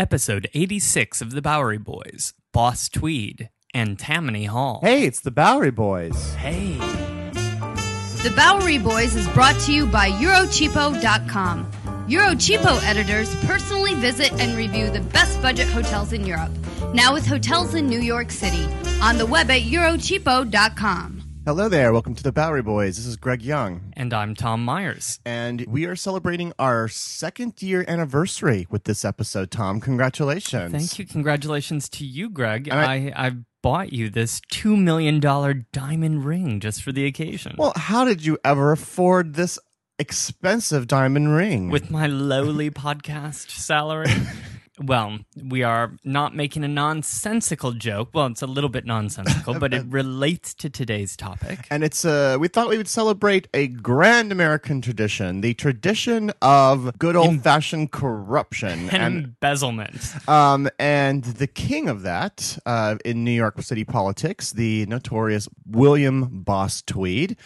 Episode 86 of The Bowery Boys Boss Tweed and Tammany Hall. Hey, it's the Bowery Boys. Hey. The Bowery Boys is brought to you by Eurocheapo.com. Eurocheapo editors personally visit and review the best budget hotels in Europe, now with hotels in New York City, on the web at Eurocheapo.com. Hello there. Welcome to the Bowery Boys. This is Greg Young. And I'm Tom Myers. And we are celebrating our second year anniversary with this episode, Tom. Congratulations. Thank you. Congratulations to you, Greg. And I, I, bought you this $2 million diamond ring just for the occasion. Well, how did you ever afford this expensive diamond ring? with my lowly podcast salary. Well, we are not making a nonsensical joke. Well, it's a little bit nonsensical, but it relates to today's topic. and it's uh we thought we would celebrate a grand American tradition, the tradition of good old fashioned corruption. And embezzlement. Um, and the king of that uh, in New York City politics, the notorious William Boss Tweed.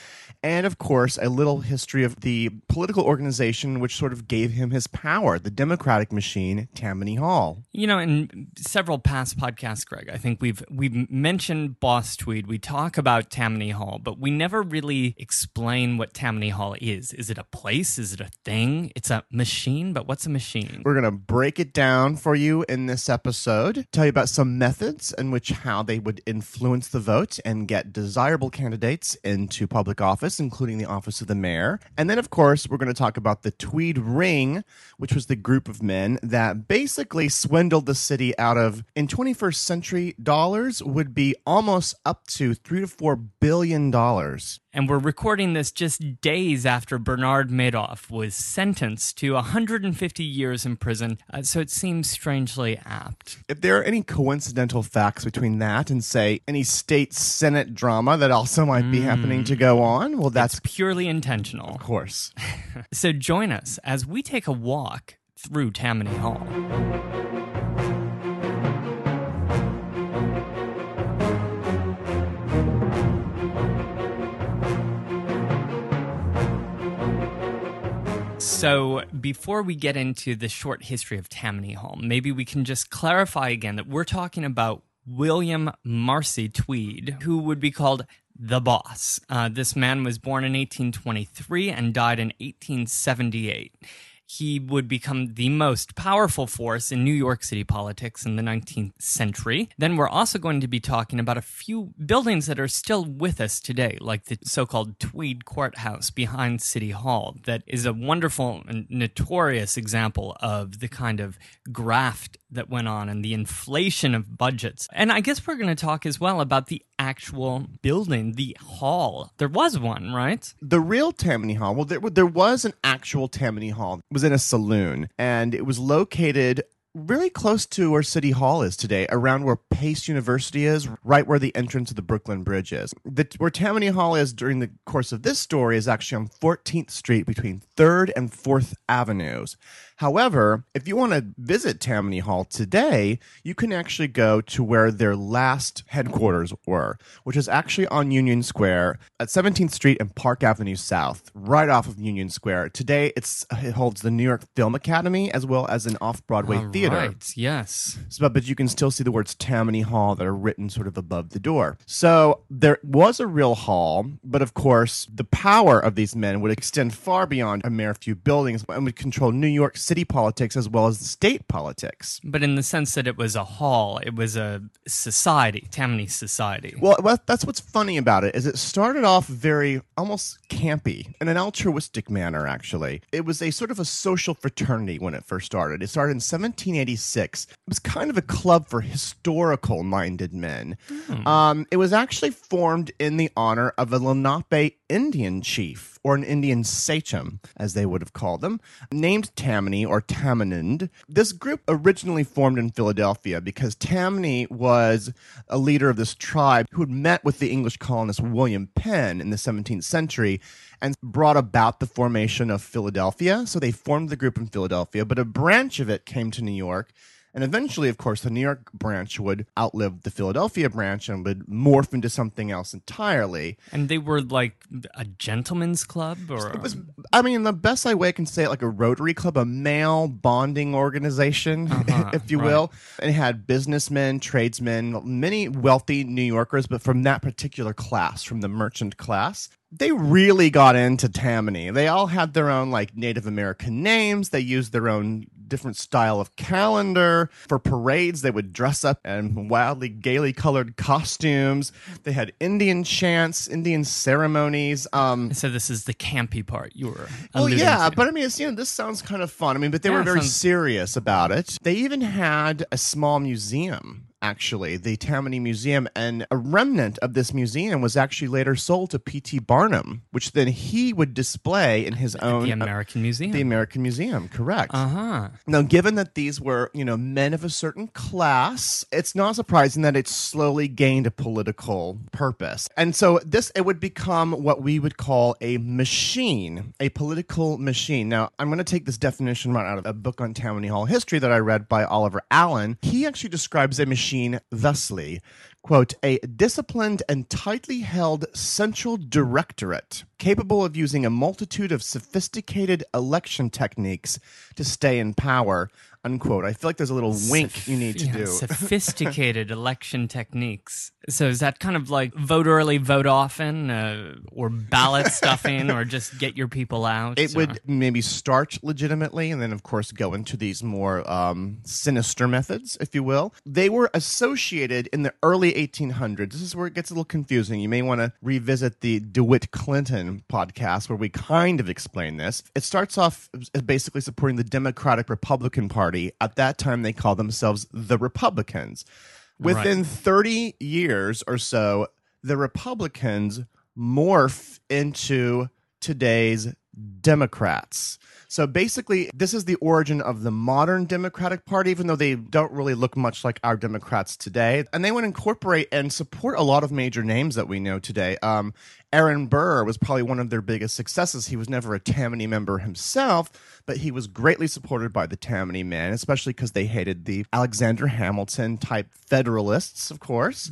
And of course, a little history of the political organization which sort of gave him his power, the Democratic machine, Tammany Hall. You know, in several past podcasts, Greg, I think we've we've mentioned Boss Tweed. We talk about Tammany Hall, but we never really explain what Tammany Hall is. Is it a place? Is it a thing? It's a machine, but what's a machine? We're going to break it down for you in this episode, tell you about some methods in which how they would influence the vote and get desirable candidates into public office, including the office of the mayor. And then, of course, we're going to talk about the Tweed Ring, which was the group of men that basically swindled the city out of, in 21st century dollars, would be almost up to three to four billion dollars. And we're recording this just days after Bernard Madoff was sentenced to 150 years in prison, uh, so it seems strangely apt. If there are any coincidental facts between that and, say, any state senate drama that also might be happening to go on, well, that's It's purely intentional. of course. So join us as we take a walk through Tammany Hall. So, before we get into the short history of Tammany Hall, maybe we can just clarify again that we're talking about William Marcy Tweed, who would be called the boss. Uh, this man was born in 1823 and died in 1878 he would become the most powerful force in New York City politics in the 19th century. Then we're also going to be talking about a few buildings that are still with us today, like the so called Tweed Courthouse behind City Hall, that is a wonderful and notorious example of the kind of graft that went on and the inflation of budgets. And I guess we're going to talk as well about the actual building, the hall. There was one, right? the real Tammany Hall, well, there, there was an actual Tammany Hall. Was in a saloon, and it was located really close to where City Hall is today, around where Pace University is, right where the entrance to the Brooklyn Bridge is. The, where Tammany Hall is during the course of this story is actually on 14th Street between 3rd and 4th Avenues. However, if you want to visit Tammany Hall today, you can actually go to where their last headquarters were, which is actually on Union Square at 17th Street and Park Avenue South, right off of Union Square. Today, it's it holds the New York Film Academy as well as an off-Broadway Oh, theater theater. Right. Yes. So, but you can still see the words Tammany Hall that are written sort of above the door. So there was a real hall, but of course, the power of these men would extend far beyond a mere few buildings and would control New York City politics as well as the state politics. But in the sense that it was a hall, it was a society, Tammany society. Well, that's what's funny about it is it started off very almost campy in an altruistic manner. Actually, it was a sort of a social fraternity when it first started. It started in 1786. It was kind of a club for historical-minded men. Um, it was actually formed in the honor of a Lenape Indian chief or an Indian sachem, as they would have called them, named Tammany or Tamanend. This group originally formed in Philadelphia because Tammany was a leader of this tribe who had met with the English colonist William Penn in the 17th century and brought about the formation of Philadelphia. So they formed the group in Philadelphia, but a branch of it came to New York. And eventually, of course, the New York branch would outlive the Philadelphia branch and would morph into something else entirely. And they were like a gentleman's club or It was, I mean, the best way I can say it, like a Rotary Club, a male bonding organization, Uh-huh, if you will. And it had businessmen, tradesmen, many wealthy New Yorkers, but from that particular class, from the merchant class. They really got into Tammany. They all had their own like Native American names. They used their own different style of calendar. For parades, they would dress up in wildly gaily colored costumes. They had Indian chants, Indian ceremonies. Um, so this is the campy part you were well, yeah, to. but I mean, it's you know, this sounds kind of fun. I mean, but they Yeah, were very sounds- serious about it. They even had a small museum. Actually, the Tammany Museum, and a remnant of this museum was actually later sold to P.T. Barnum, which then he would display in his own the American Museum. the American Museum. Correct. uh-huh. Now, given that these were, you know, men of a certain class, it's not surprising that it slowly gained a political purpose. And so this it would become what we would call a machine, a political machine. Now, I'm going to take this definition right out of a book on Tammany Hall history that I read by Oliver Allen. He actually describes a machine thusly quote, a disciplined and tightly held central directorate capable of using a multitude of sophisticated election techniques to stay in power, unquote. I feel like there's a little wink you need to Yeah, do. sophisticated election techniques. So is that kind of like vote early, vote often, uh, or ballot stuffing, or just get your people out? It or- would maybe start legitimately and then, of course, go into these more um, sinister methods, if you will. They were associated in the early 1800s. This is where it gets a little confusing. You may want to revisit the DeWitt Clinton podcast where we kind of explain this. It starts off basically supporting the Democratic Republican Party. At that time, they called themselves the Republicans. Within 30 years or so, the Republicans morph into today's Democrats. So basically, this is the origin of the modern Democratic Party, even though they don't really look much like our Democrats today. And they would incorporate and support a lot of major names that we know today. Um, Aaron Burr was probably one of their biggest successes. He was never a Tammany member himself, but he was greatly supported by the Tammany men, especially because they hated the Alexander Hamilton type Federalists, of course.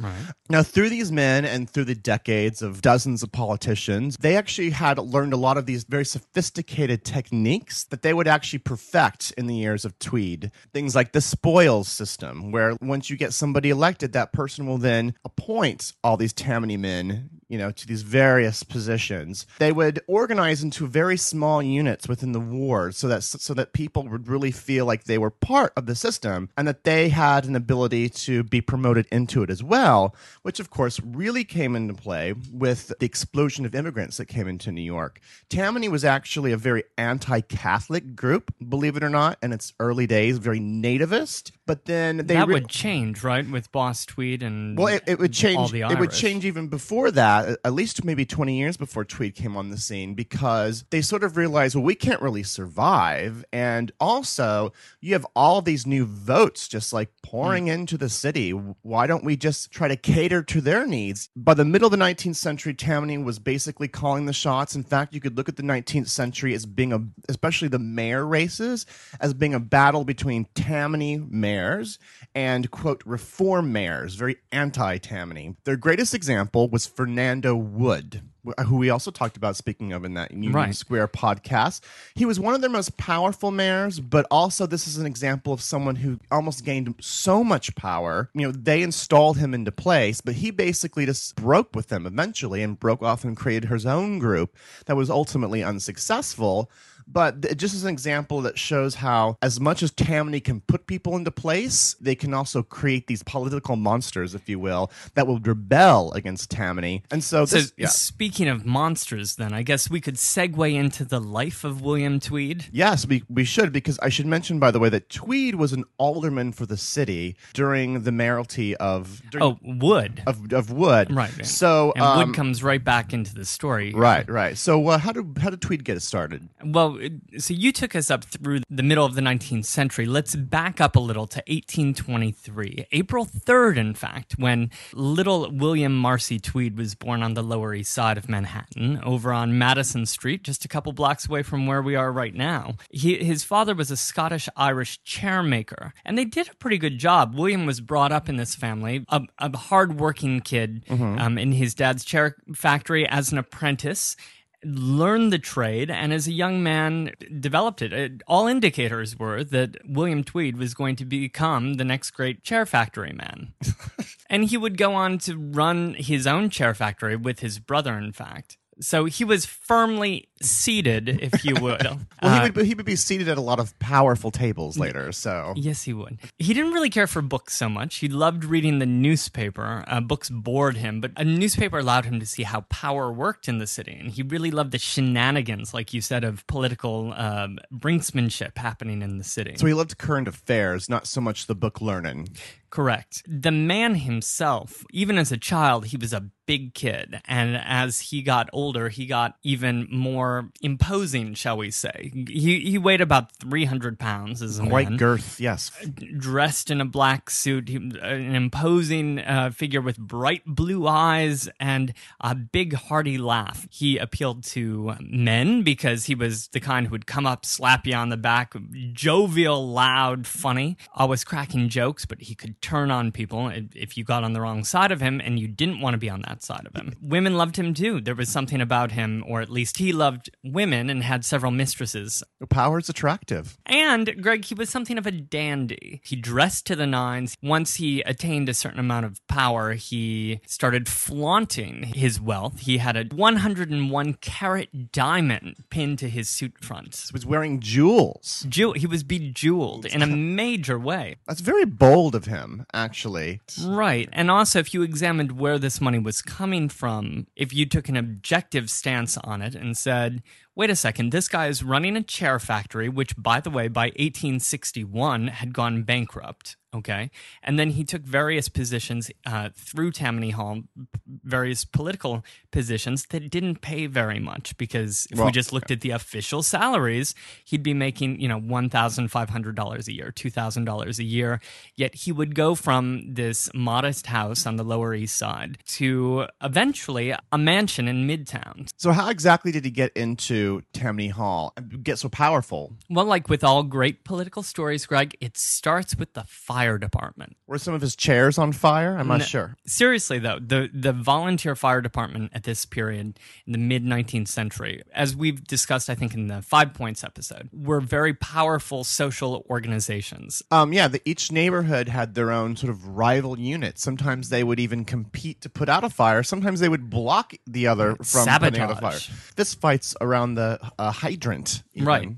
Now, through these men and through the decades of dozens of politicians, they actually had learned a lot of these very sophisticated techniques that they would actually perfect in the years of Tweed. Things like the spoils system, where once you get somebody elected, that person will then appoint all these Tammany men you know, to these various positions. They would organize into very small units within the ward so that so that people would really feel like they were part of the system and that they had an ability to be promoted into it as well, which of course really came into play with the explosion of immigrants that came into New York. Tammany was actually a very anti-Catholic group, believe it or not, in its early days, very nativist, but then they that re- would change, right, with Boss Tweed and well, it, it would all change. It would change even before that, at least maybe 20 years before Tweed came on the scene, because they sort of realized, well, we can't really survive. And also, you have all these new votes just like pouring mm. into the city. Why don't we just try to cater to their needs? By the middle of the 19th century, Tammany was basically calling the shots. In fact, you could look at the 19th century as being a, especially the mayor races, as being a battle between Tammany mayors and, quote, reform mayors, very anti Tammany. Their greatest example was Fernand Orlando Wood, who we also talked about, speaking of in that Union Right. Square podcast. He was one of their most powerful mayors, but also this is an example of someone who almost gained so much power. You know, they installed him into place, but he basically just broke with them eventually and broke off and created his own group that was ultimately unsuccessful. But th- just as an example that shows how, as much as Tammany can put people into place, they can also create these political monsters, if you will, that will rebel against Tammany. And so, So, yeah. speaking of monsters, then I guess we could segue into the life of William Tweed. Yes, we, we should, because I should mention, by the way, that Tweed was an alderman for the city during the mayoralty of Oh, Wood. of, of Wood. Right. right. So, and um, Wood comes right back into the story. right, right. So, uh, how did how did Tweed get started? Well, so you took us up through the middle of the 19th century. Let's back up a little to 1823. April 3rd, in fact, when little William Marcy Tweed was born on the Lower East Side of Manhattan, over on Madison Street, just a couple blocks away from where we are right now. He, his father was a Scottish Irish chairmaker, and they did a pretty good job. William was brought up in this family, a, a hardworking kid um, in his dad's chair factory as an apprentice learned the trade and as a young man developed it. it. All indicators were that William Tweed was going to become the next great chair factory man. and he would go on to run his own chair factory with his brother, in fact. So he was firmly seated, if you would. Well, Uh, he would he would be seated at a lot of powerful tables later. So, Yes, he would. He didn't really care for books so much. He loved reading the newspaper. Uh, books bored him, but a newspaper allowed him to see how power worked in the city. And he really loved the shenanigans, like you said, of political um, brinksmanship happening in the city. so he loved current affairs, not so much the book learning. Correct. The man himself, even as a child, he was a big kid. And as he got older, he got even more imposing, shall we say. He, he weighed about 300 pounds as a Quite man. girth, yes. dressed in a black suit, an imposing uh, figure with bright blue eyes and a big hearty laugh. He appealed to men because he was the kind who would come up, slap you on the back, jovial, loud, funny, always cracking jokes, but he could turn on people if- if you got on the wrong side of him and you didn't want to be on that side of him. Women loved him too. There was something about him, or at least he loved women and had several mistresses Power's attractive. and Greg, he was something of a dandy. He dressed to the nines. Once he attained a certain amount of power, he started flaunting his wealth. He had a 101 carat diamond pinned to his suit front. He was wearing jewels. Jewel, he was bejeweled in a major way. That's very bold of him, actually. Right. And also, if you examined where this money was coming from, if you took an objective stance on it and said, wait a second, this guy is running a chair factory, which, by the way, by 1861 had gone bankrupt. Okay. And then he took various positions uh, through Tammany Hall, various political positions that didn't pay very much because if we just looked at the official salaries, he'd be making, you know, $1,500 a year, $2,000 a year. Yet he would go from this modest house on the Lower East Side to eventually a mansion in Midtown. So, how exactly did he get into Tammany Hall and get so powerful? Well, like with all great political stories, Greg, it starts with the fire department. Were some of his chairs on fire? I'm not No. sure. Seriously, though, the, the volunteer fire department at this period in the mid 19th century, as we've discussed, I think, in the Five Points episode, were very powerful social organizations. Um, yeah, the, each neighborhood had their own sort of rival unit. Sometimes they would even compete to put out a fire. Sometimes they would block the other from putting out a fire. This fight's around the uh, hydrant. even. Right.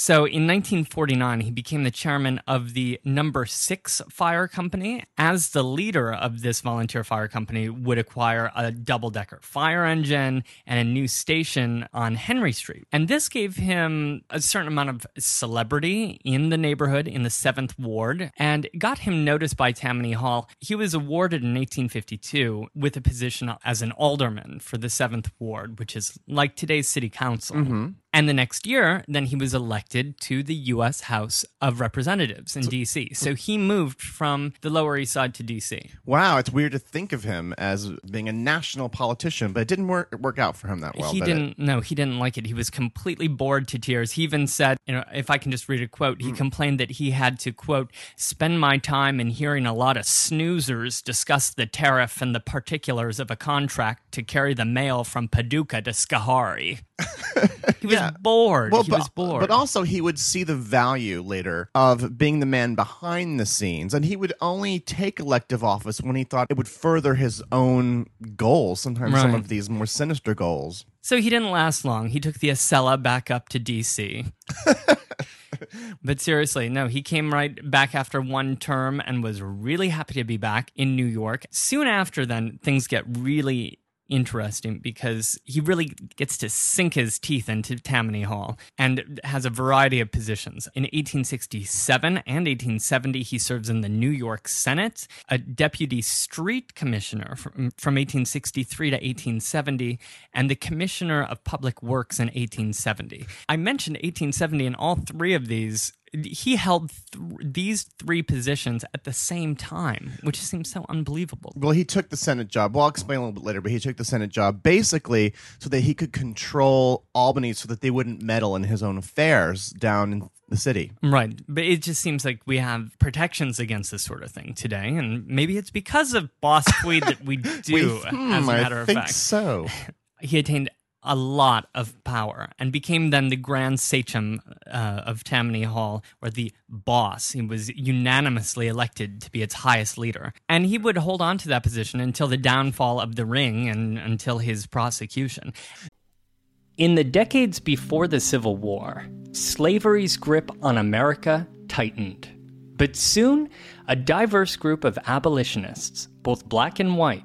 So in 1949, he became the chairman of the Number Six Fire Company. As the leader of this volunteer fire company, would acquire a double-decker fire engine and a new station on Henry Street. And this gave him a certain amount of celebrity in the neighborhood in the Seventh Ward, and got him noticed by Tammany Hall. He was awarded in 1852 with a position as an alderman for the Seventh Ward, which is like today's city council. And And the next year, then he was elected to the U.S. House of Representatives in D.C. So he moved from the Lower East Side to D.C. Wow, it's weird to think of him as being a national politician, but it didn't work work out for him that well. he did it? didn't. No, he didn't like it. He was completely bored to tears. He even said, you know, if I can just read a quote, he hmm. complained that he had to quote spend my time in hearing a lot of snoozers discuss the tariff and the particulars of a contract to carry the mail from Paducah to Schoharie. he was Yeah. Bored. he but, was bored. but also he would see the value later of being the man behind the scenes, and he would only take elective office when he thought it would further his own goals. Sometimes some of these more sinister goals. So he didn't last long. He took the Acela back up to DC. but seriously, no, he came right back after one term and was really happy to be back in New York. Soon after, then, things get really interesting because he really gets to sink his teeth into Tammany Hall and has a variety of positions. In 1867 and 1870, he serves in the New York Senate, a deputy street commissioner from, from 1863 to 1870, and the commissioner of public works in 1870. I mentioned 1870, and all three of these he held th- these three positions at the same time, which seems so unbelievable. Well, he took the Senate job. Well, I'll explain a little bit later, but he took the Senate job basically so that he could control Albany so that they wouldn't meddle in his own affairs down in the city. Right. But it just seems like we have protections against this sort of thing today. And maybe it's because of Boss Tweed that we do, We- as a hmm, matter I of think fact. so. He attained a lot of power and became then the grand sachem uh, of Tammany Hall, or the boss. He was unanimously elected to be its highest leader. And he would hold on to that position until the downfall of the ring and until his prosecution. In the decades before the Civil War, slavery's grip on America tightened. But soon, a diverse group of abolitionists, both black and white,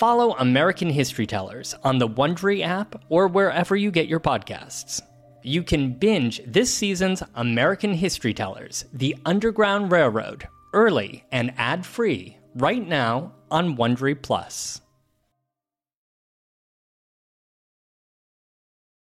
Follow American History Tellers on the Wondery app or wherever you get your podcasts. You can binge this season's American History Tellers, The Underground Railroad, early and ad-free right now on Wondery Plus.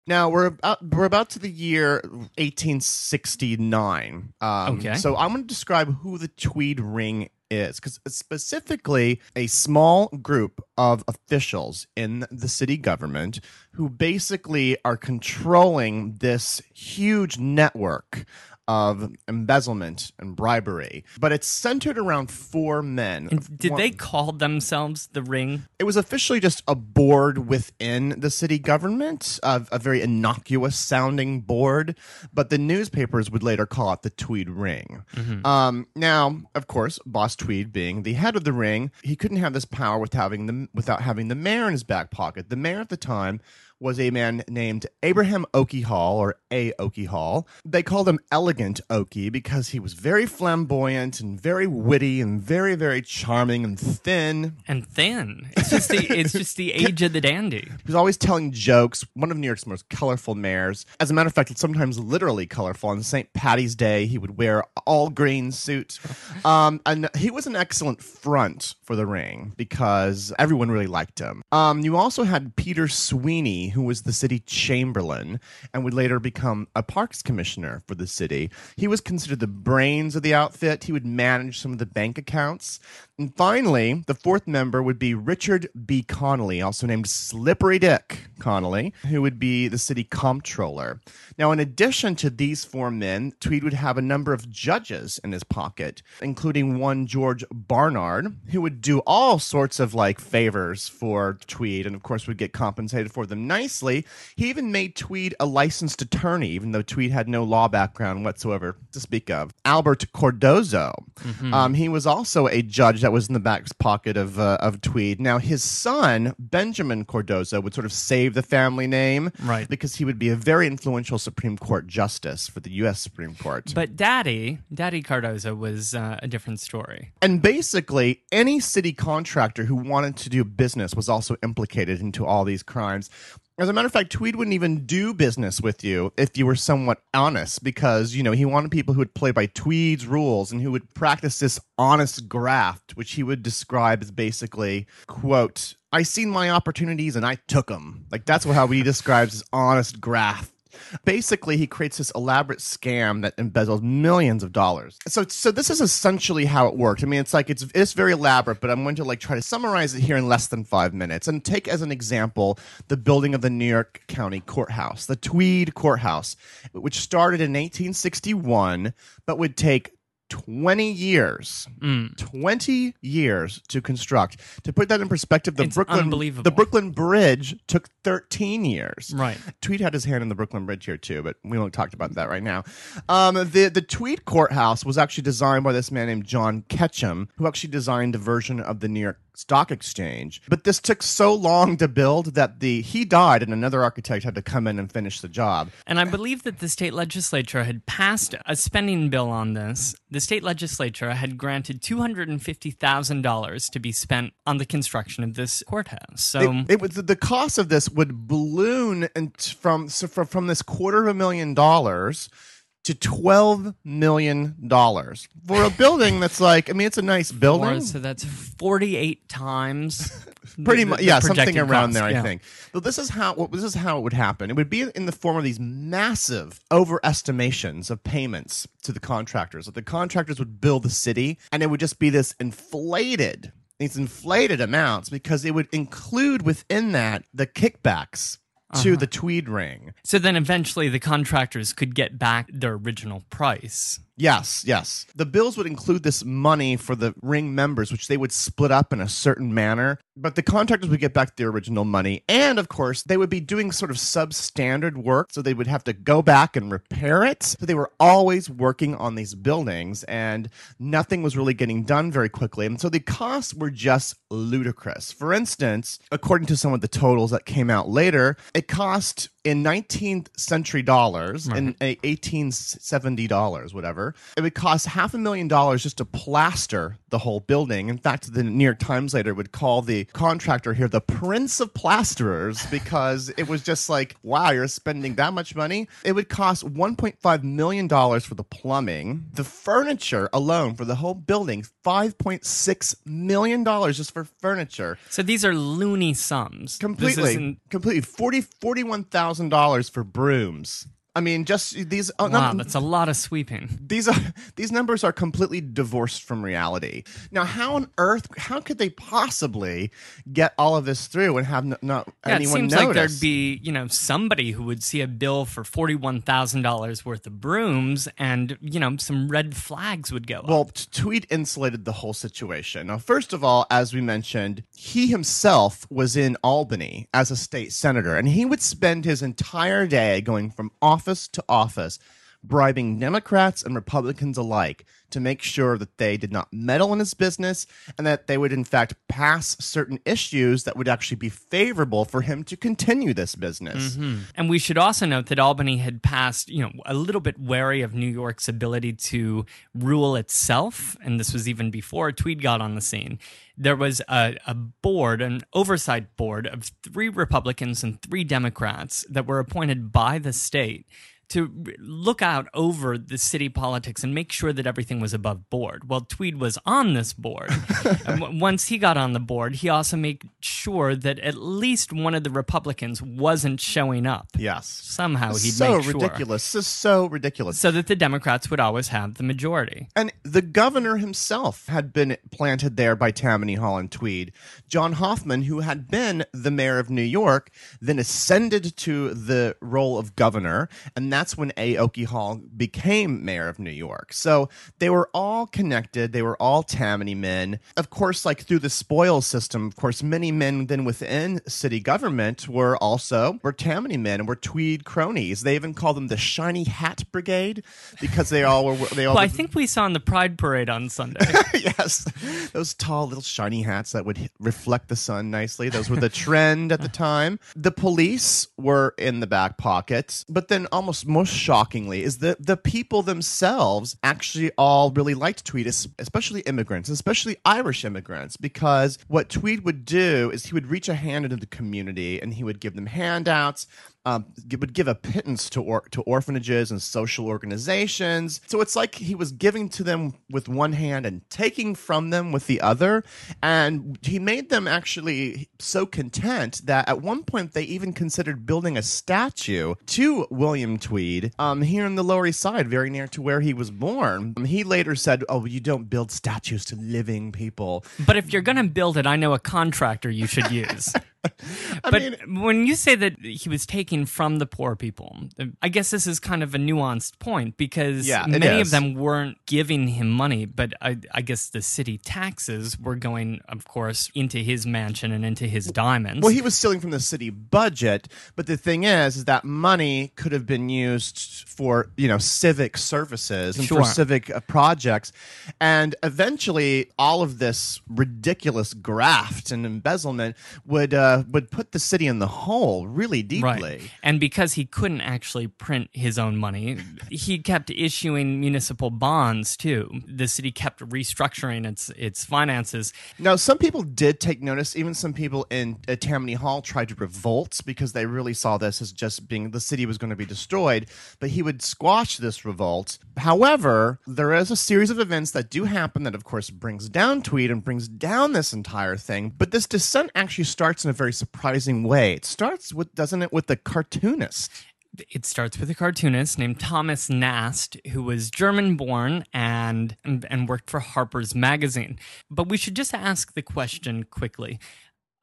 Now we're about we're about to the year 1869. Um, Okay. So I'm going to describe who the Tweed Ring is, because specifically a small group of officials in the city government who basically are controlling this huge network of embezzlement and bribery. But it's centered around four men. And did One- they call themselves the Ring? it was officially just a board within the city government, a, a very innocuous sounding board, but the newspapers would later call it the Tweed Ring. Um, now, of course, Boss Tweed being the head of the ring, he couldn't have this power without having the, without having the mayor in his back pocket. The mayor at the time was a man named Abraham Oakey Hall, or A. Oakey Hall. They called him Elegant Oakey because he was very flamboyant and very witty and very, very charming and thin. And thin. It's just the it's just the age of the dandy. He was always telling jokes. One of New York's most colorful mayors. As a matter of fact, it's sometimes literally colorful. On St. Patty's Day, he would wear all green suit. Um, and he was an excellent front for the ring because everyone really liked him. Um, you also had Peter Sweeny, who was the city chamberlain and would later become a parks commissioner for the city. He was considered the brains of the outfit. He would manage some of the bank accounts. And finally, the fourth member would be Richard B. Connolly, also named Slippery Dick Connolly, who would be the city comptroller. Now, in addition to these four men, Tweed would have a number of judges in his pocket, including one George Barnard, who would do all sorts of like favors for Tweed and, of course, would get compensated for them nicely. He even made Tweed a licensed attorney, even though Tweed had no law background whatsoever to speak of. Albert Cardozo. Um, he was also a judge that was in the back pocket of uh, of Tweed. Now his son Benjamin Cardozo would sort of save the family name, Right. Because he would be a very influential Supreme Court justice for the U.S. Supreme Court. But Daddy, Daddy Cardozo was uh, a different story. And basically, any city contractor who wanted to do business was also implicated into all these crimes. As a matter of fact, Tweed wouldn't even do business with you if you were somewhat honest because, you know, he wanted people who would play by Tweed's rules and who would practice this honest graft, which he would describe as basically, quote, I seen my opportunities and I took them. Like, that's how he describes his honest graft. Basically, he creates this elaborate scam that embezzles millions of dollars. So, so this is essentially how it worked. I mean, it's like it's it's very elaborate, but I'm going to like try to summarize it here in less than five minutes and take as an example the building of the New York County Courthouse, the Tweed Courthouse, which started in 1861, but would take 20 years 20 years to construct to put that in perspective the It's brooklyn the brooklyn bridge took 13 years Right. Tweed had his hand in the Brooklyn Bridge here too, but we won't talk about that right now. Um, the the Tweed courthouse was actually designed by this man named John Kellum, who actually designed a version of the New York Stock Exchange. But this took so long to build that the he died and another architect had to come in and finish the job. And I believe that the state legislature had passed a spending bill on this. The state legislature had granted $250,000 to be spent on the construction of this courthouse. So, it, it was the cost of this would balloon and from so from, from this quarter of a million dollars to twelve million dollars for a building that's like I mean it's a nice building. or- so that's 48 times. pretty much yeah something around there i yeah. think but this is how what this is how it would happen it would be in the form of these massive overestimations of payments to the contractors that the contractors would build the city and it would just be this inflated these inflated amounts because it would include within that the kickbacks to Uh-huh. the tweed ring So then eventually the contractors could get back their original price. Yes, yes. The bills would include this money for the ring members, which they would split up in a certain manner. But the contractors would get back their original money. And of course, they would be doing sort of substandard work. So they would have to go back and repair it. So they were always working on these buildings and nothing was really getting done very quickly. And so the costs were just ludicrous. For instance, according to some of the totals that came out later, it cost in 19th century dollars in 1870 dollars whatever it would cost half a million dollars just to plaster the whole building. In fact the new york times later would call the contractor here the prince of plasterers because it was just like wow you're spending that much money. It would cost 1.5 million dollars for the plumbing the furniture alone for the whole building 5.6 million dollars just for furniture. So these are loony sums. Completely completely 40 41000 dollars for brooms i mean just these oh, wow, num- that's a lot of sweeping. these are these numbers are completely divorced from reality now how on earth how could they possibly get all of this through and have n- not Yeah, it seems notice like there'd be, you know, somebody who would see a bill for forty-one thousand dollars worth of brooms, and you know, some red flags would go Well, up. Tweed insulated the whole situation. Now, first of all, as we mentioned, he himself was in Albany as a state senator, and he would spend his entire day going from office to office, bribing Democrats and Republicans alike to make sure that they did not meddle in his business and that they would, in fact, pass certain issues that would actually be favorable for him to continue this business. Mm-hmm. And we should also note that Albany had passed, you know, a little bit wary of New York's ability to rule itself, and this was even before Tweed got on the scene. There was a, a board, an oversight board of three Republicans and three Democrats that were appointed by the state to look out over the city politics and make sure that everything was above board. Well, Tweed was on this board. and once he got on the board, he also made sure that at least one of the Republicans wasn't showing up. Yes. Somehow he'd so make sure. ridiculous. This is so ridiculous. So that the Democrats would always have the majority. And the governor himself had been planted there by Tammany Hall and Tweed. John Hoffman, who had been the mayor of New York, then ascended to the role of governor, and that's when Oakey Hall became mayor of New York. So they were all connected. They were all Tammany men. Of course, like through the spoils system, of course, many men then within city government were also were Tammany men and were Tweed cronies. They even called them the Shiny Hat Brigade because they all were they all Well, I think we saw in the Pride Parade on Sunday. yes, those tall little shiny hats that would reflect the sun nicely. Those were the trend at the time. The police were in the back pockets, but then almost most shockingly is that the people themselves actually all really liked Tweed, especially immigrants, especially Irish immigrants, because what Tweed would do is he would reach a hand into the community and he would give them handouts um, would give a pittance to or, to orphanages and social organizations. So it's like he was giving to them with one hand and taking from them with the other. And he made them actually so content that at one point they even considered building a statue to William Tweed um, here in the Lower East Side, very near to where he was born. Um, he later said, "Oh, you don't build statues to living people." but if you're going to build it, I know a contractor you should use. I but mean, when you say that he was taking from the poor people, I guess this is kind of a nuanced point because Yeah, many of them weren't giving him money, but I, I guess the city taxes were going, of course, into his mansion and into his diamonds. Well, he was stealing from the city budget, but the thing is, is that money could have been used for you know civic services and Sure. for civic uh, projects, and eventually, all of this ridiculous graft and embezzlement would uh, would put the city in the hole really deeply. Right. And because he couldn't actually print his own money, he kept issuing municipal bonds too. The city kept restructuring its its finances. Now, some people did take notice. Even some people in uh, Tammany Hall tried to revolt because they really saw this as just being the city was going to be destroyed. But he would squash this revolt. However, there is a series of events that do happen that, of course, brings down Tweed and brings down this entire thing. But this descent actually starts in a very surprising way. It starts with, doesn't it, with the cartoonist. It starts with a cartoonist named Thomas Nast, who was German born and, and and worked for Harper's Magazine. But we should just ask the question quickly.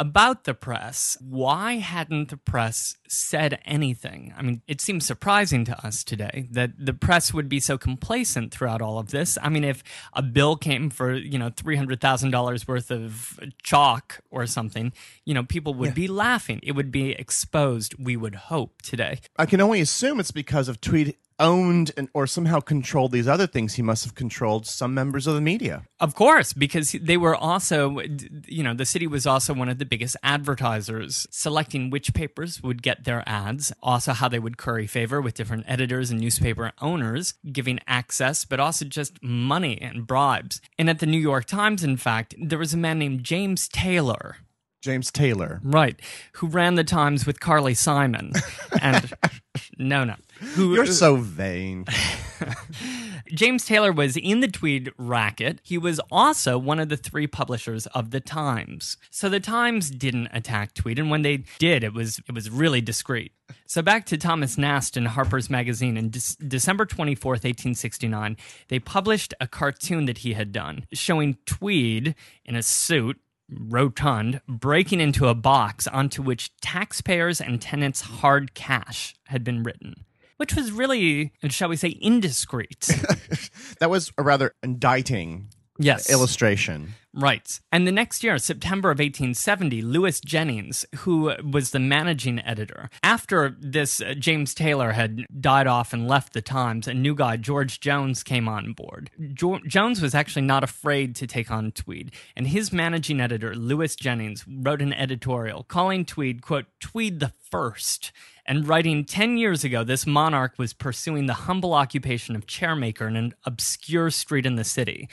About the press, why hadn't the press said anything? I mean, it seems surprising to us today that the press would be so complacent throughout all of this. I mean, if a bill came for, you know, $300,000 worth of chalk or something, you know, people would be laughing. It would be exposed, we would hope, today. I can only assume it's because of Tweed owned and, or somehow controlled these other things. He must have controlled some members of the media. Of course, because they were also, you know, the city was also one of the biggest advertisers, selecting which papers would get their ads, also how they would curry favor with different editors and newspaper owners, giving access, but also just money and bribes. And at the New York Times, in fact, there was a man named James Taylor. James Taylor. Right, who ran the Times with Carly Simon. And no, no. Who, You're so vain. James Taylor was in the Tweed racket. He was also one of the three publishers of the Times. So the Times didn't attack Tweed, and when they did, it was it was really discreet. So back to Thomas Nast in Harper's Magazine in Dec- December 24th, 1869, they published a cartoon that he had done showing Tweed in a suit rotund, breaking into a box onto which taxpayers and tenants' hard cash had been written, which was really, shall we say, indiscreet. That was a rather indicting yes. illustration. Right. And the next year, September of 1870, Louis Jennings, who was the managing editor, after this, uh, James Taylor had died off and left the Times, a new guy, George Jones, came on board. Jo- Jones was actually not afraid to take on Tweed, and his managing editor, Louis Jennings, wrote an editorial calling Tweed, quote, Tweed the First. And writing 10 years ago, this monarch was pursuing the humble occupation of chairmaker in an obscure street in the city.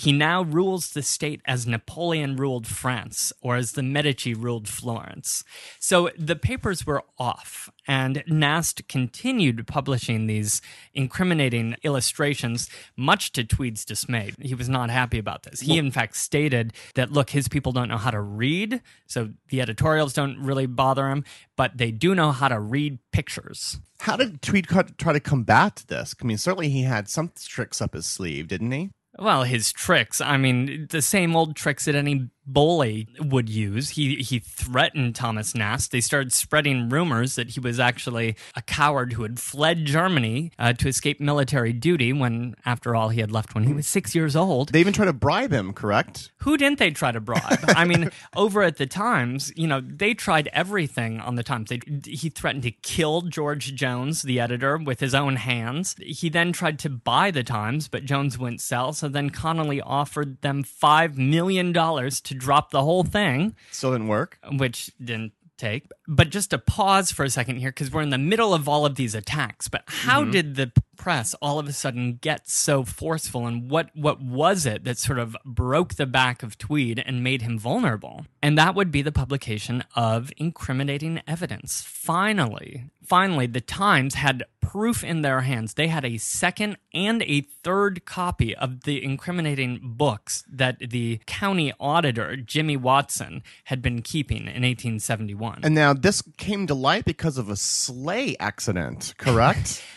He now rules the state as Napoleon ruled France or as the Medici ruled Florence. So the papers were off, and Nast continued publishing these incriminating illustrations, much to Tweed's dismay. He was not happy about this. He, in fact, stated that, look, his people don't know how to read, so the editorials don't really bother him, but they do know how to read pictures. How did Tweed try to combat this? I mean, certainly he had some tricks up his sleeve, didn't he? Well, his tricks. I mean, the same old tricks that any bully would use. He he threatened Thomas Nast. They started spreading rumors that he was actually a coward who had fled Germany uh, to escape military duty. When, after all, he had left when he was six years old. They even tried to bribe him, correct? Who didn't they try to bribe? I mean, over at the Times, you know, they tried everything on the Times. They, he threatened to kill George Jones, the editor, with his own hands. He then tried to buy the Times, but Jones wouldn't sell. So then Connolly offered them five million dollars to drop the whole thing, Still didn't work. which didn't take. But just to pause for a second here, because we're in the middle of all of these attacks. But how mm-hmm. did the press all of a sudden get so forceful, and what what was it that sort of broke the back of Tweed and made him vulnerable? And that would be the publication of incriminating evidence. Finally, finally, the Times had proof in their hands. They had a second and a third copy of the incriminating books that the county auditor, Jimmy Watson, had been keeping in 1871. And now this came to light because of a sleigh accident, correct?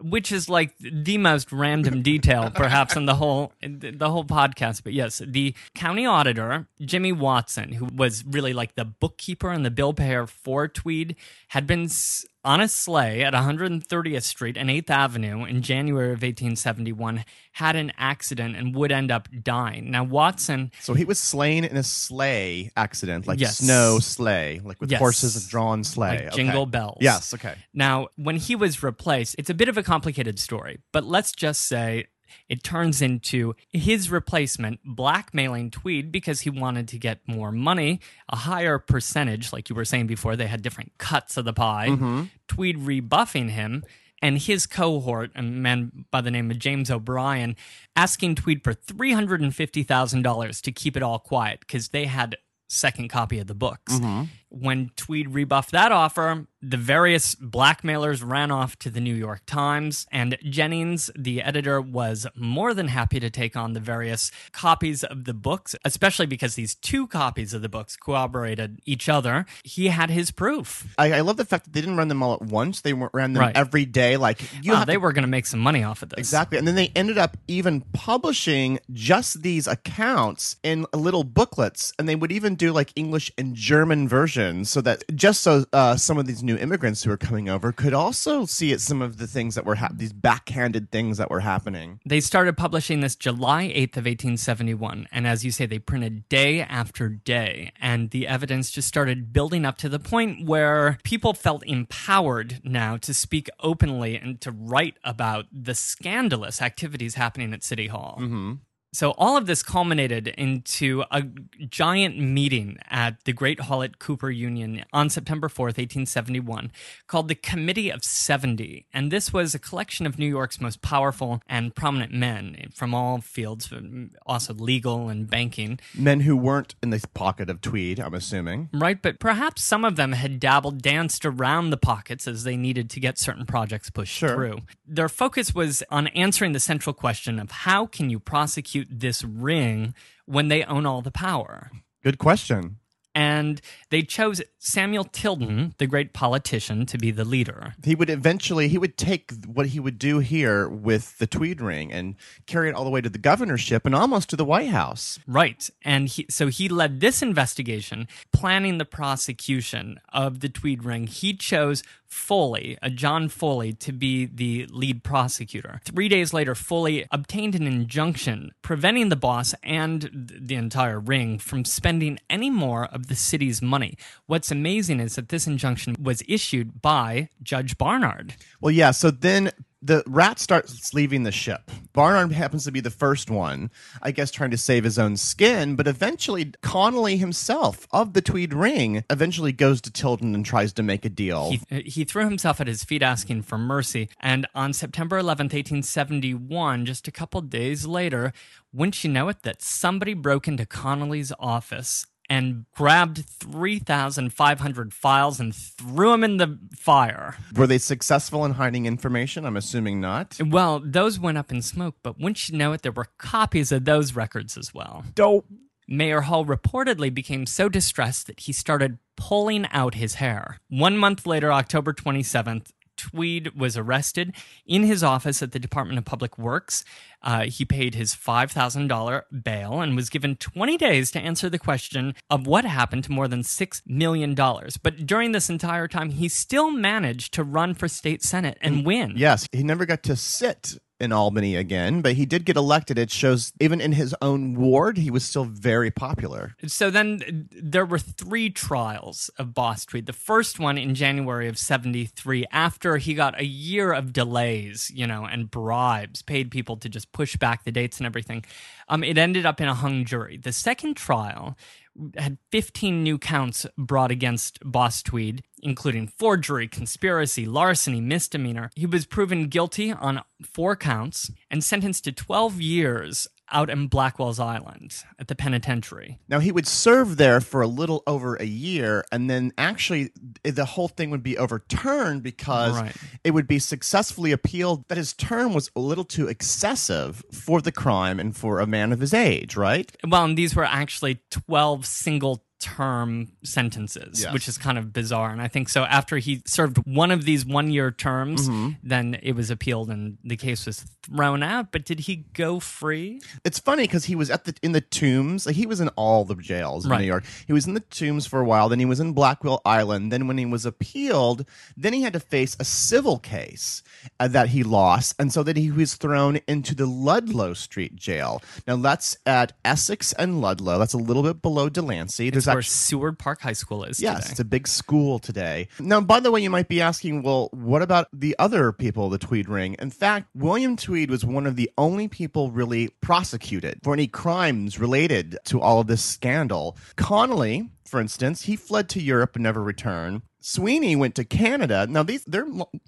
which is like the most random detail perhaps in the whole the whole podcast but yes the county auditor jimmy watson who was really like the bookkeeper and the bill payer for tweed had been a sleigh at 130th street and 8th avenue in january of 1871 had an accident and would end up dying now watson so he was slain in a sleigh accident, like Yes. snow sleigh, like with Yes. horses drawn sleigh. Like jingle okay. bells. Yes, okay. Now, when he was replaced, it's a bit of a complicated story, but let's just say it turns into his replacement blackmailing Tweed because he wanted to get more money, a higher percentage, like you were saying before, they had different cuts of the pie. Mm-hmm. Tweed rebuffing him. And his cohort, a man by the name of James O'Brien, asking Tweed for $350,000 to keep it all quiet because they had second copy of the books. Mm-hmm. When Tweed rebuffed that offer, the various blackmailers ran off to the New York Times, and Jennings, the editor, was more than happy to take on the various copies of the books, especially because these two copies of the books corroborated each other. He had his proof. I, I love the fact that they didn't run them all at once. They weren't- ran them Right. every day. Like you uh, have they to- were going to make some money off of this. Exactly. And then they ended up even publishing just these accounts in little booklets. And they would even do like English and German versions so that just so uh, some of these new immigrants who are coming over could also see it, some of the things that were hap these backhanded things that were happening. They started publishing this July 8th of 1871 and as you say they printed day after day and the evidence just started building up to the point where people felt empowered now to speak openly and to write about the scandalous activities happening at City Hall. So all of this culminated into a giant meeting at the Great Hall at Cooper Union on September 4th, 1871, called the Committee of 70. And this was a collection of New York's most powerful and prominent men from all fields, also legal and banking. Men who weren't in the pocket of Tweed, I'm assuming. Right, but perhaps some of them had dabbled, danced around the pockets as they needed to get certain projects pushed Sure. through. Their focus was on answering the central question of how can you prosecute this ring when they own all the power? Good question. And they chose Samuel Tilden, the great politician, to be the leader. He would eventually he would take what he would do here with the Tweed ring and carry it all the way to the governorship and almost to the White House. Right. And he, so he led this investigation, planning the prosecution of the Tweed Ring. He chose Foley, a John Foley, to be the lead prosecutor. Three days later, Foley obtained an injunction preventing the boss and the entire ring from spending any more of the city's money. What's amazing is that this injunction was issued by Judge Barnard. Well, yeah. So then the rat starts leaving the ship. Barnard happens to be the first one, I guess, trying to save his own skin. But eventually, Connolly himself of the Tweed Ring eventually goes to Tilden and tries to make a deal. He, uh, he threw himself at his feet asking for mercy. And on September 11th, 1871, just a couple days later, wouldn't you know it, that somebody broke into Connolly's office and grabbed 3,500 files and threw them in the fire. Were they successful in hiding information? I'm assuming not. Well, those went up in smoke, but wouldn't you know it, there were copies of those records as well. Dope. Mayor Hall reportedly became so distressed that he started pulling out his hair. One month later, October 27th, Tweed was arrested in his office at the Department of Public Works. Uh, he paid his $5,000 bail and was given 20 days to answer the question of what happened to more than $6 million. But during this entire time, he still managed to run for state senate and win. Yes, he never got to sit in Albany again, but he did get elected. It shows even in his own ward, he was still very popular. So then there were three trials of Boss Tweed. The first one in January of 73, after he got a year of delays, you know, and bribes, paid people to just push back the dates and everything. Um, it ended up in a hung jury. The second trial had 15 new counts brought against Boss Tweed, including forgery, conspiracy, larceny, misdemeanor. He was proven guilty on four counts and sentenced to 12 years out in Blackwell's Island at the penitentiary. Now he would serve there for a little over a year, and then actually eh, the whole thing would be overturned because Right. it would be successfully appealed that his term was a little too excessive for the crime and for a man of his age, right? Well, and these were actually 12 single term sentences, Yes. which is kind of bizarre. And I think so after he served one of these one year terms, then it was appealed and the case was thrown out. But did he go free? It's funny because he was at the in the tombs. Like he was in all the jails in Right. New York. He was in the tombs for a while. Then he was in Blackwell Island. Then when he was appealed, then he had to face a civil case uh, that he lost, and so that he was thrown into the Ludlow Street jail. Now that's at Essex and Ludlow. That's a little bit below Delancey. There's Where Seward Park High School is Yes, today. it's a big school today. Now, by the way, you might be asking, well, what about the other people, the Tweed Ring? In fact, William Tweed was one of the only people really prosecuted for any crimes related to all of this scandal. Connolly, for instance, he fled to Europe and never returned. Sweeny went to Canada. Now these their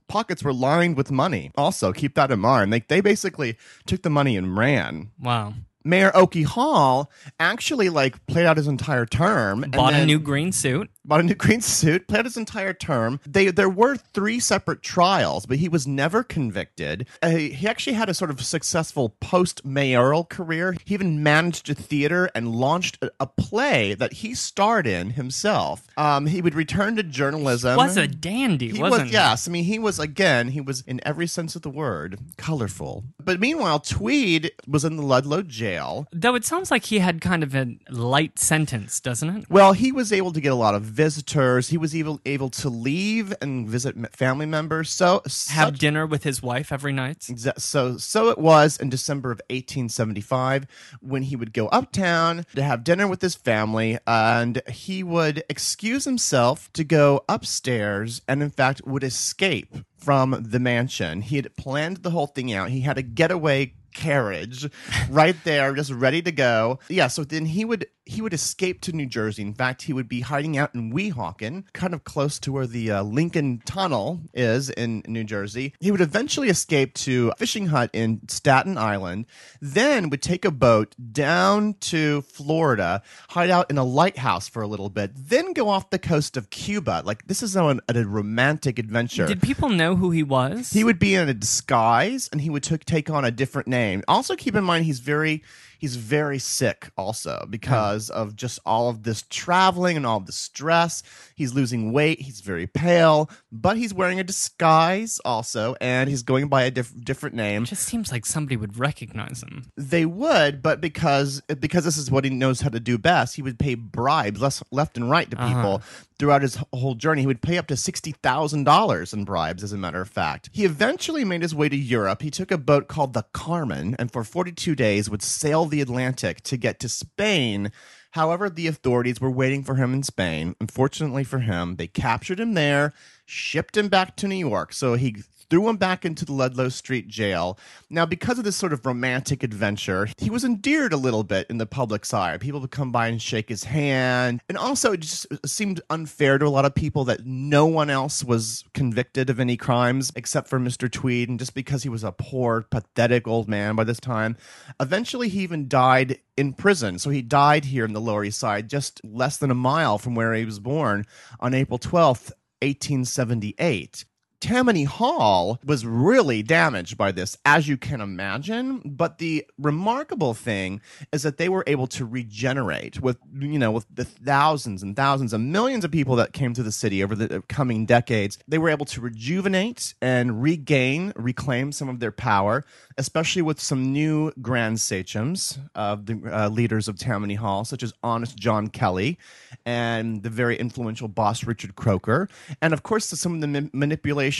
pockets were lined with money. Also, keep that in mind. Like they basically took the money and ran. Wow. Mayor Oakey Hall actually like played out his entire term. Bought a new green suit. Bought a new green suit, played his entire term. They there were three separate trials, but he was never convicted. Uh, he actually had a sort of successful post mayoral career. He even managed a theater and launched a, a play that he starred in himself. Um, he would return to journalism. He Was a dandy, He wasn't was, yes. I mean, he was again. He was in every sense of the word colorful. But meanwhile, Tweed was in the Ludlow jail. Though it sounds like he had kind of a light sentence, doesn't it? Well, he was able to get a lot of visitors. He was able able to leave and visit family members. So Have such- dinner with his wife every night. So so it was in December of 1875 when he would go uptown to have dinner with his family and he would excuse himself to go upstairs and in fact would escape from the mansion. He had planned the whole thing out. He had a getaway carriage right there just ready to go. Yeah, so then he would he would escape to New Jersey. In fact, he would be hiding out in Weehawken, kind of close to where the uh, Lincoln Tunnel is in New Jersey. He would eventually escape to a fishing hut in Staten Island, then would take a boat down to Florida, hide out in a lighthouse for a little bit, then go off the coast of Cuba. Like this is a, a romantic adventure. Did people know who he was? He would be in a disguise and he would took take on a different name. Also keep in mind he's very he's very sick also because of just all of this traveling and all the stress. He's losing weight, he's very pale, but he's wearing a disguise also and he's going by a diff- different name. It just seems like somebody would recognize him. They would, but because because this is what he knows how to do best, he would pay bribes less, left and right to uh-huh. people throughout his whole journey. He would pay up to sixty thousand dollars in bribes, as a matter of fact. He eventually made his way to Europe. He took a boat called the Carmen, and for forty two days would sail the Atlantic to get to Spain. However, the authorities were waiting for him in Spain. Unfortunately for him, they captured him there, shipped him back to New York. So he threw him back into the Ludlow Street jail. Now, because of this sort of romantic adventure, he was endeared a little bit in the public's eye. People would come by and shake his hand. And also, it just seemed unfair to a lot of people that no one else was convicted of any crimes except for Mr. Tweed. And just because he was a poor, pathetic old man by this time, eventually he even died in prison. So he died here in the Lower East Side, just less than a mile from where he was born on April 12th. 1878. Tammany Hall was really damaged by this, as you can imagine. But the remarkable thing is that they were able to regenerate with, you know, with the thousands and thousands and millions of people that came to the city over the coming decades. They were able to rejuvenate and regain, reclaim some of their power, especially with some new grand sachems of the uh, leaders of Tammany Hall, such as Honest John Kelly and the very influential boss Richard Croker, and of course some of the ma-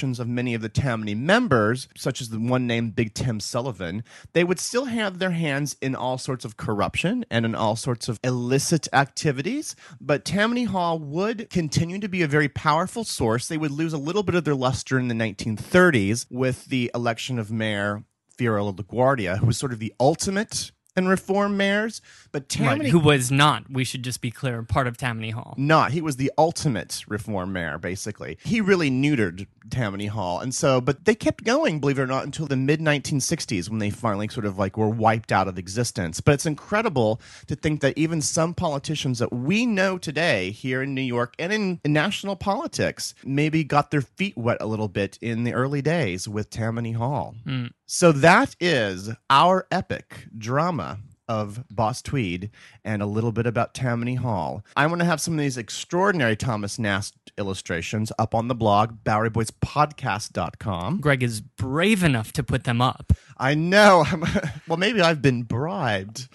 manipulation of many of the Tammany members, such as the one named Big Tim Sullivan, they would still have their hands in all sorts of corruption and in all sorts of illicit activities. But Tammany Hall would continue to be a very powerful source. They would lose a little bit of their luster in the 1930s with the election of Mayor Fiorello LaGuardia, who was sort of the ultimate in reform mayors. But Tammany, right, who was not, we should just be clear, part of Tammany Hall. Not. He was the ultimate reform mayor, basically. He really neutered Tammany Hall. And so, but they kept going, believe it or not, until the mid 1960s when they finally sort of like were wiped out of existence. But it's incredible to think that even some politicians that we know today here in New York and in, in national politics maybe got their feet wet a little bit in the early days with Tammany Hall. Mm. So that is our epic drama of Boss Tweed and a little bit about Tammany Hall. I want to have some of these extraordinary Thomas Nast illustrations up on the blog, BoweryBoysPodcast.com. Greg is brave enough to put them up. I know. well, maybe I've been bribed.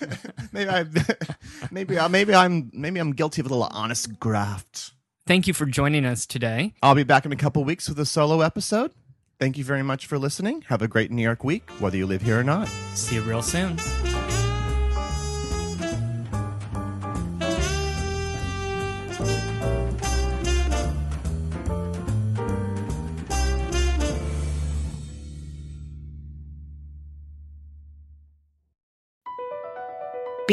maybe I maybe I, maybe I'm maybe I'm guilty of a little honest graft. Thank you for joining us today. I'll be back in a couple weeks with a solo episode. Thank you very much for listening. Have a great New York week, whether you live here or not. See you real soon.